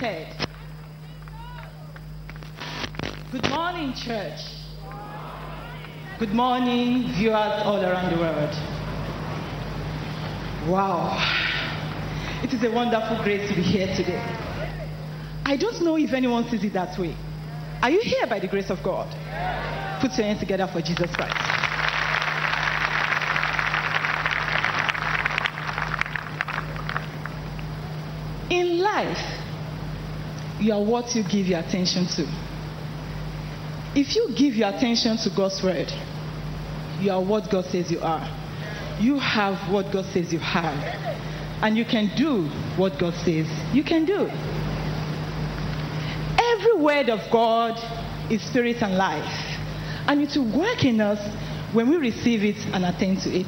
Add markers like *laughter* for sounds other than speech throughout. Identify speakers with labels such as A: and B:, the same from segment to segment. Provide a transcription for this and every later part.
A: Limited. Good morning, church. Good morning, viewers all around the world. Wow. It is a wonderful grace to be here today. I don't know if anyone sees it that way. Are you here by the grace of God? Put your hands together for Jesus Christ. In life, you are what you give your attention to. If you give your attention to God's word, you are what God says you are. You have what God says you have. And you can do what God says you can do. Every word of God is spirit and life. And it will work in us when we receive it and attend to it.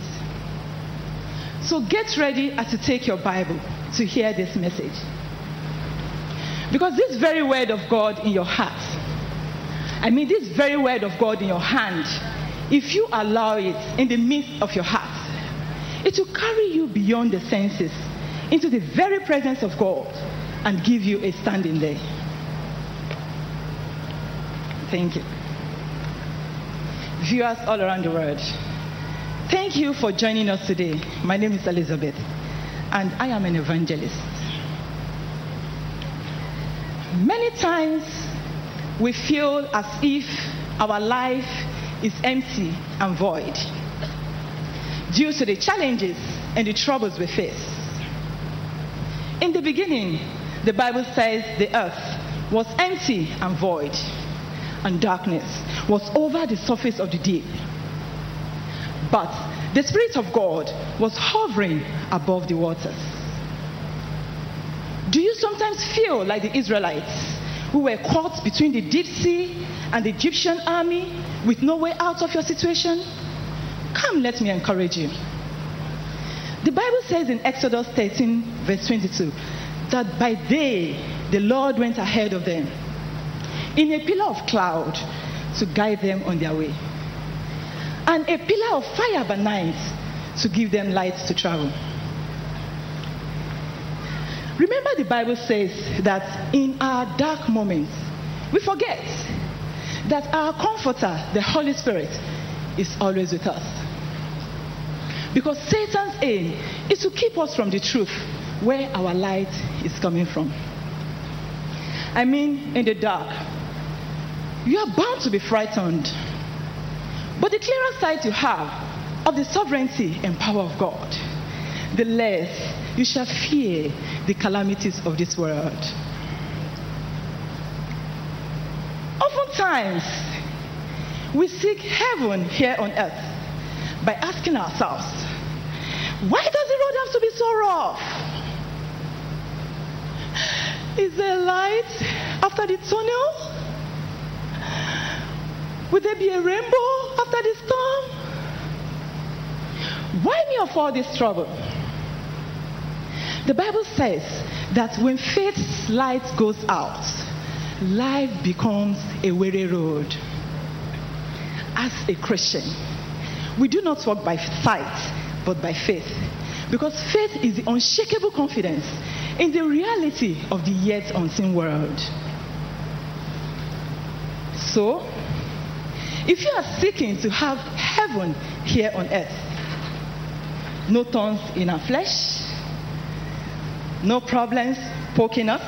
A: So get ready as you take your Bible to hear this message. Because this very word of God in your heart, I mean, this very word of God in your hand, if you allow it in the midst of your heart, it will carry you beyond the senses into the very presence of God and give you a standing there. Thank you. Viewers all around the world, thank you for joining us today. My name is Elizabeth, and I am an evangelist. Many times we feel as if our life is empty and void due to the challenges and the troubles we face. In the beginning, the Bible says the earth was empty and void, and darkness was over the surface of the deep. But the Spirit of God was hovering above the waters. Do you sometimes feel like the Israelites who were caught between the deep sea and the Egyptian army with no way out of your situation? Come, let me encourage you. The Bible says in Exodus 13, verse 22, that by day the Lord went ahead of them in a pillar of cloud to guide them on their way, and a pillar of fire by night to give them light to travel. Remember, the Bible says that in our dark moments, we forget that our comforter, the Holy Spirit, is always with us. Because Satan's aim is to keep us from the truth where our light is coming from. I mean, in the dark, you are bound to be frightened. But the clearer sight you have of the sovereignty and power of God, the less you shall fear the calamities of this world. Oftentimes, we seek heaven here on earth by asking ourselves, why does the road have to be so rough? Is there light after the tunnel? Would there be a rainbow after the storm? Why me of all this trouble? The Bible says that when faith's light goes out, life becomes a weary road. As a Christian, we do not walk by sight, but by faith. Because faith is the unshakable confidence in the reality of the yet unseen world. So, if you are seeking to have heaven here on earth, no thorns in our flesh, no problems poking us,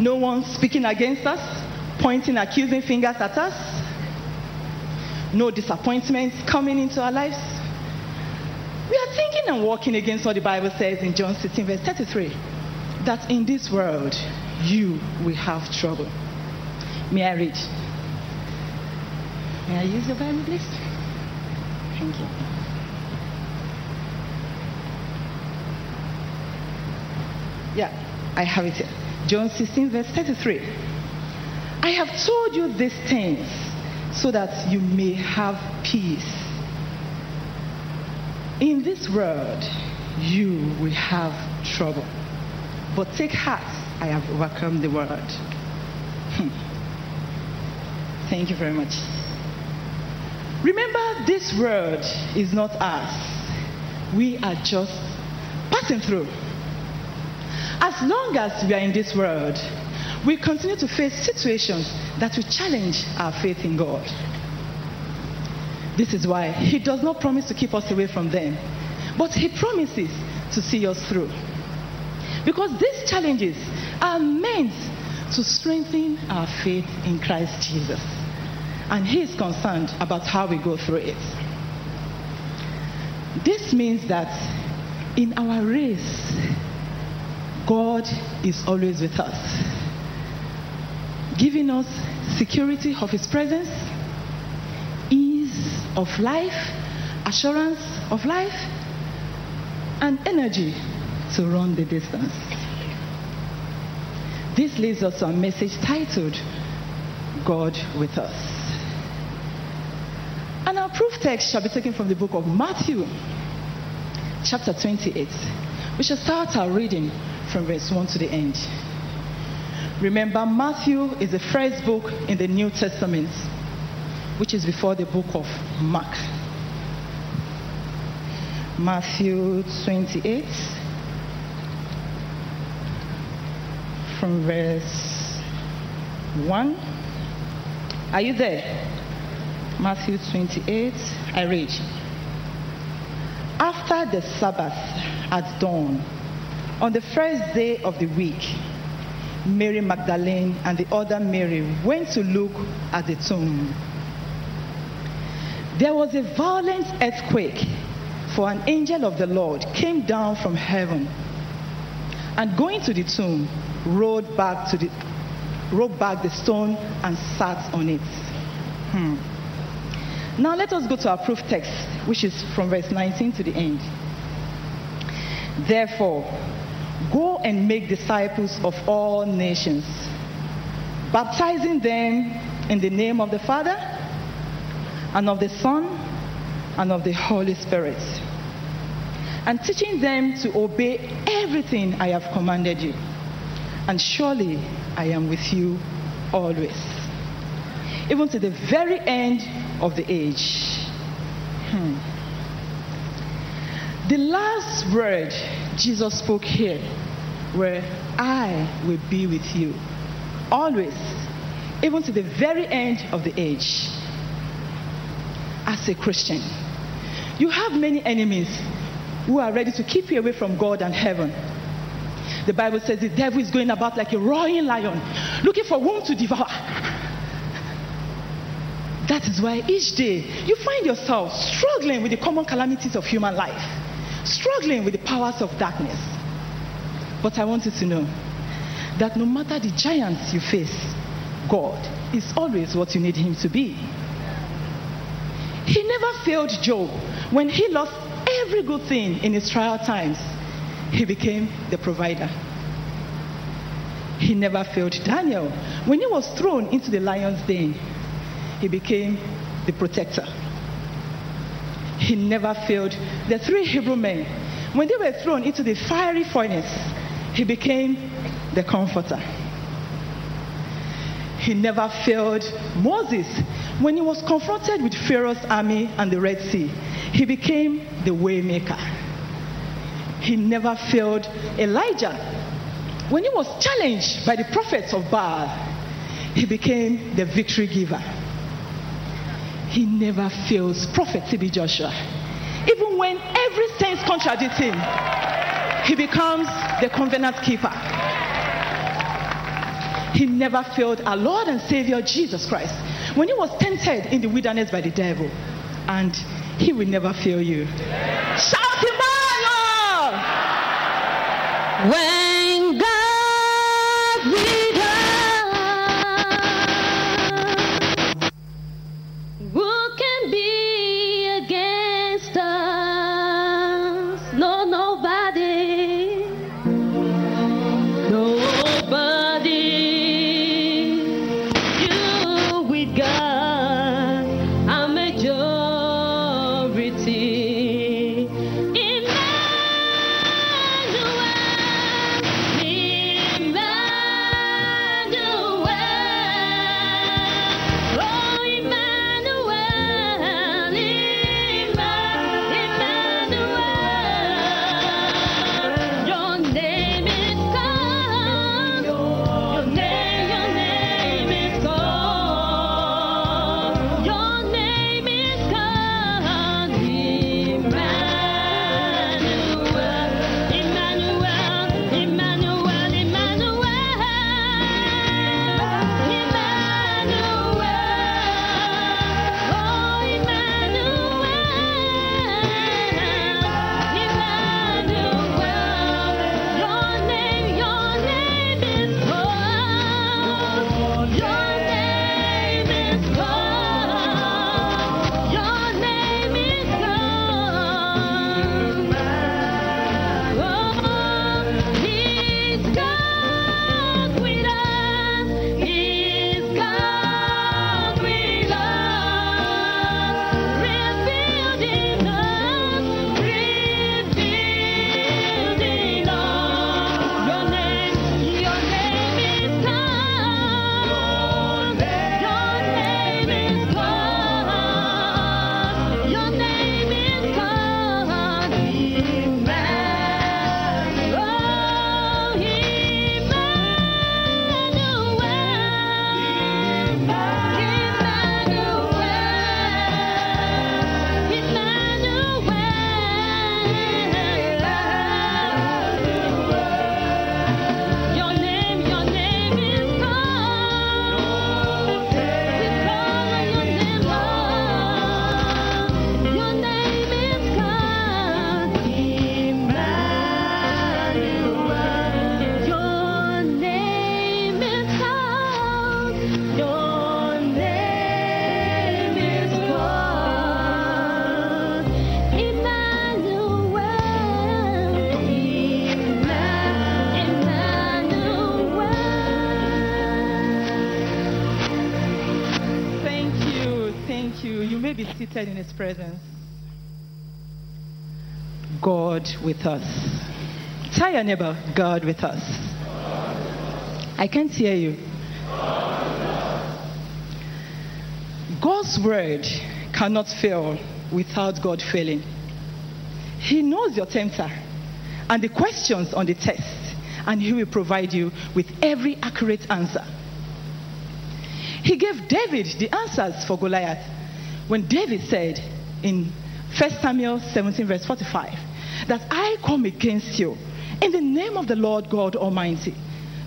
A: no one speaking against us, pointing accusing fingers at us, no disappointments coming into our lives. We are thinking and walking against what the Bible says in John 16, verse 33 that in this world you will have trouble. May I read? May I use your Bible, please? Thank you. Yeah, I have it here. John 16, verse 33. I have told you these things so that you may have peace. In this world, you will have trouble. But take heart, I have overcome the world. Hmm. Thank you very much. Remember, this world is not us. We are just passing through. As long as we are in this world, we continue to face situations that will challenge our faith in God. This is why He does not promise to keep us away from them, but He promises to see us through. Because these challenges are meant to strengthen our faith in Christ Jesus. And He is concerned about how we go through it. This means that in our race, God is always with us, giving us security of His presence, ease of life, assurance of life, and energy to run the distance. This leads us to a message titled God with Us. And our proof text shall be taken from the book of Matthew, chapter 28. We shall start our reading from verse 1 to the end. Remember, Matthew is the first book in the New Testament, which is before the book of Mark. Matthew 28, from verse 1. Are you there? Matthew 28, I read. After the Sabbath at dawn, on the first day of the week, Mary Magdalene and the other Mary went to look at the tomb. There was a violent earthquake, for an angel of the Lord came down from heaven and going to the tomb, rolled back to the rolled back the stone and sat on it. Hmm. Now let us go to our proof text, which is from verse 19 to the end. Therefore, go and make disciples of all nations, baptizing them in the name of the Father and of the Son and of the Holy Spirit, and teaching them to obey everything I have commanded you. And surely I am with you always, even to the very end of the age. Hmm. The last word Jesus spoke here were, I will be with you always, even to the very end of the age. As a Christian, you have many enemies who are ready to keep you away from God and heaven. The Bible says the devil is going about like a roaring lion, looking for whom to devour. That is why each day you find yourself struggling with the common calamities of human life, struggling with the powers of darkness. But I want you to know that no matter the giants you face, God is always what you need Him to be. He never failed Job when he lost every good thing in his trial times. He became the provider. He never failed Daniel when he was thrown into the lion's den he became the protector. He never failed the three Hebrew men. When they were thrown into the fiery furnace, he became the comforter. He never failed Moses when he was confronted with Pharaoh's army and the Red Sea. He became the waymaker. He never failed Elijah when he was challenged by the prophets of Baal. He became the victory giver he never fails. Prophet TB Joshua. Even when every sense contradicts him, he becomes the covenant keeper. He never failed our Lord and Savior Jesus Christ when he was tempted in the wilderness by the devil. And he will never fail you. Shout Emmanuel!
B: When
A: in His presence. God with us. Tell your neighbor, God with us. I can't hear you. God's word cannot fail without God failing. He knows your tempter and the questions on the test, and He will provide you with every accurate answer. He gave David the answers for Goliath when David said in 1 Samuel 17, verse 45, that I come against you in the name of the Lord God Almighty,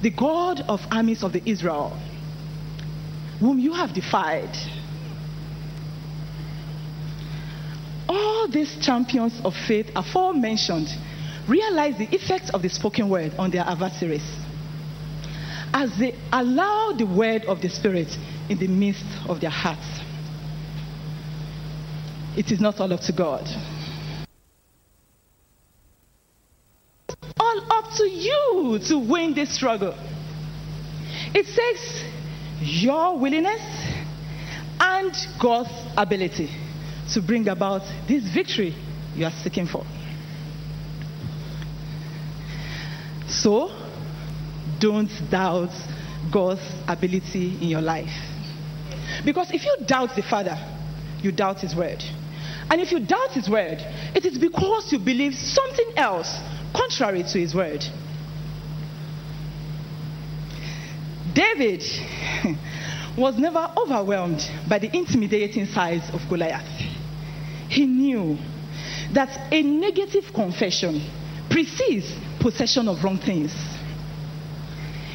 A: the God of armies of the Israel, whom you have defied. All these champions of faith aforementioned realize the effect of the spoken word on their adversaries as they allow the word of the Spirit in the midst of their hearts. It is not all up to God. All up to you to win this struggle. It takes your willingness and God's ability to bring about this victory you are seeking for. So, don't doubt God's ability in your life. Because if you doubt the Father, you doubt His word. And if you doubt His word, it is because you believe something else contrary to His word. David *laughs* was never overwhelmed by the intimidating size of Goliath. He knew that a negative confession precedes possession of wrong things.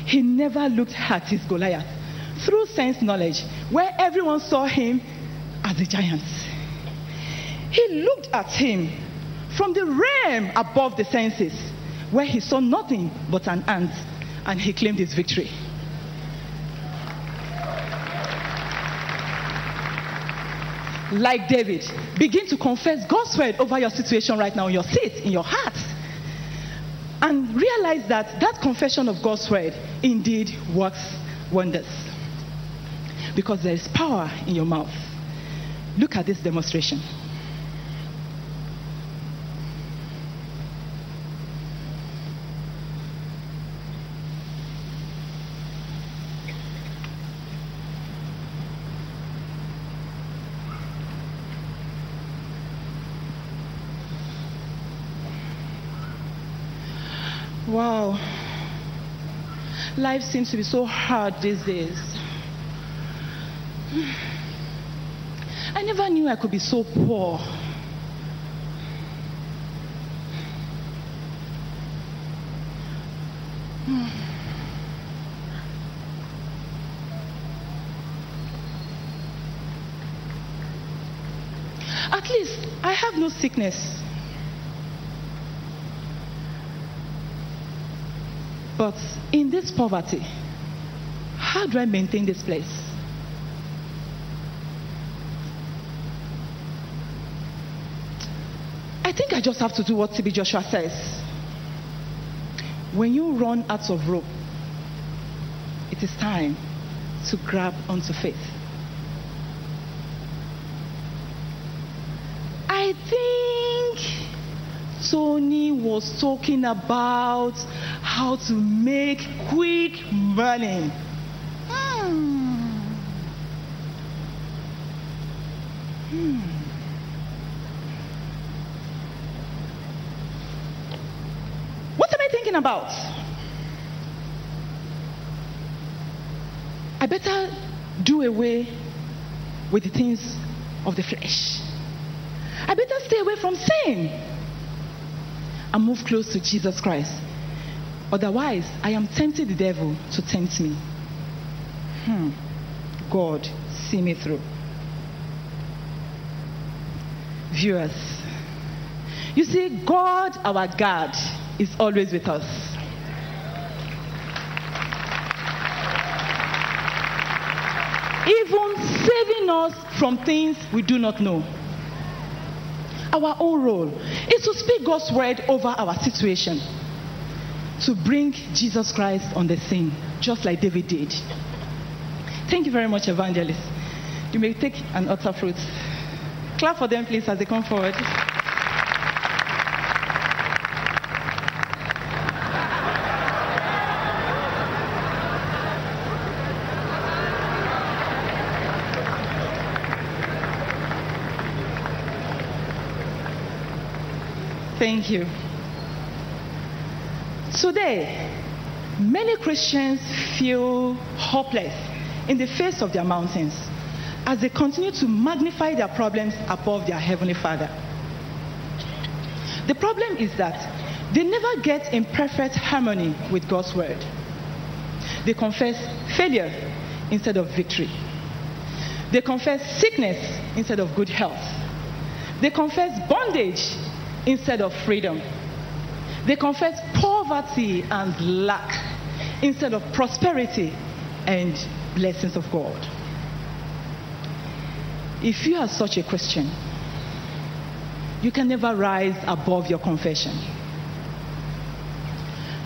A: He never looked at his Goliath through sense knowledge, where everyone saw him as a giant. He looked at him from the realm above the senses, where he saw nothing but an ant, and he claimed his victory. Like David, begin to confess God's word over your situation right now in your seat, in your heart. And realize that that confession of God's word indeed works wonders. Because there is power in your mouth. Look at this demonstration. Wow. Life seems to be so hard these days. I never knew I could be so poor. At least I have no sickness. But in this poverty, how do I maintain this place? I think I just have to do what TB Joshua says. When you run out of rope, it is time to grab onto faith. I think Tony was talking about how to make quick money. Hmm. Hmm. What am I thinking about? I better do away with the things of the flesh. I better stay away from sin and move close to Jesus Christ. Otherwise, I am tempting the devil to tempt me. Hmm. God, see me through. Viewers, you see, God, our God, is always with us. Even saving us from things we do not know. Our own role is to speak God's word over our situation to bring Jesus Christ on the scene, just like David did. Thank you very much, evangelist. You may take an utter fruit. Clap for them, please, as they come forward. Thank you. Today, many Christians feel hopeless in the face of their mountains as they continue to magnify their problems above their Heavenly Father. The problem is that they never get in perfect harmony with God's Word. They confess failure instead of victory. They confess sickness instead of good health. They confess bondage instead of freedom. They confess poverty and lack instead of prosperity and blessings of God. If you are such a Christian, you can never rise above your confession.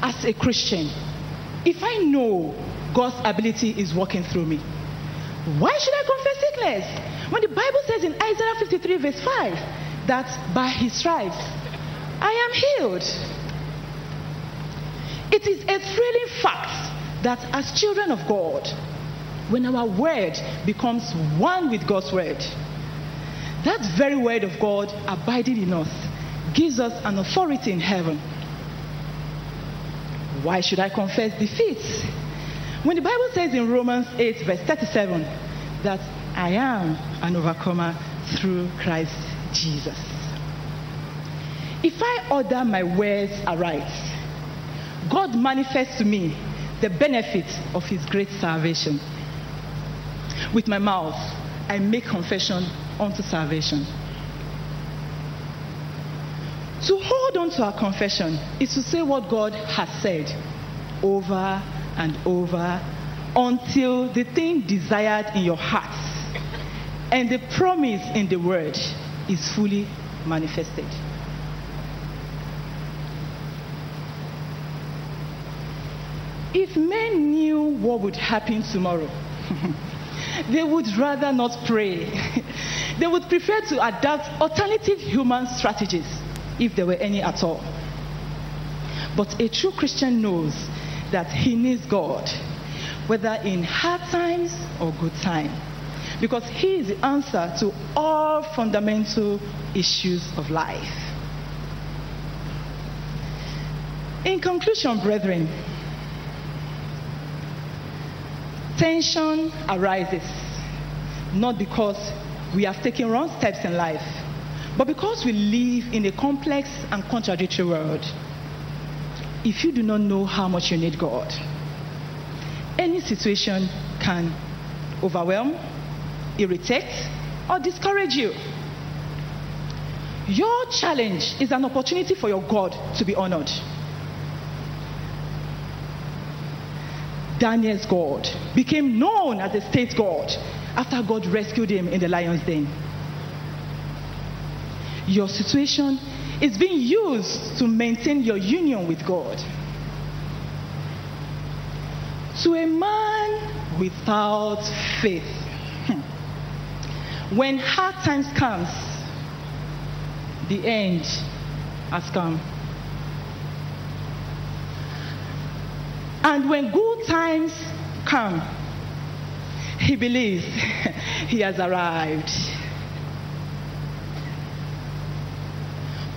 A: As a Christian, if I know God's ability is working through me, why should I confess sickness? When the Bible says in Isaiah 53, verse 5, that by his stripes I am healed. It is a thrilling fact that as children of God, when our word becomes one with God's word, that very word of God abiding in us gives us an authority in heaven. Why should I confess defeat? When the Bible says in Romans 8, verse 37, that I am an overcomer through Christ Jesus. If I order my words aright, God manifests to me the benefits of his great salvation. With my mouth, I make confession unto salvation. To hold on to our confession is to say what God has said over and over until the thing desired in your heart and the promise in the word is fully manifested. If men knew what would happen tomorrow, *laughs* they would rather not pray. *laughs* they would prefer to adopt alternative human strategies if there were any at all. But a true Christian knows that he needs God, whether in hard times or good times, because he is the answer to all fundamental issues of life. In conclusion, brethren, tension arises not because we have taken wrong steps in life, but because we live in a complex and contradictory world. If you do not know how much you need God, any situation can overwhelm, irritate, or discourage you. Your challenge is an opportunity for your God to be honored. Daniel's God became known as a state God after God rescued him in the lion's den. Your situation is being used to maintain your union with God. To a man without faith, hmm. when hard times comes, the end has come. And when good times come, he believes *laughs* he has arrived.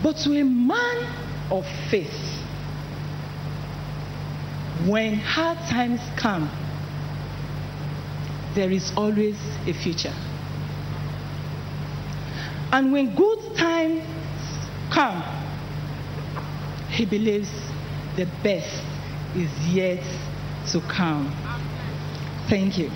A: But to a man of faith, when hard times come, there is always a future. And when good times come, he believes the best is yet to come. Thank you.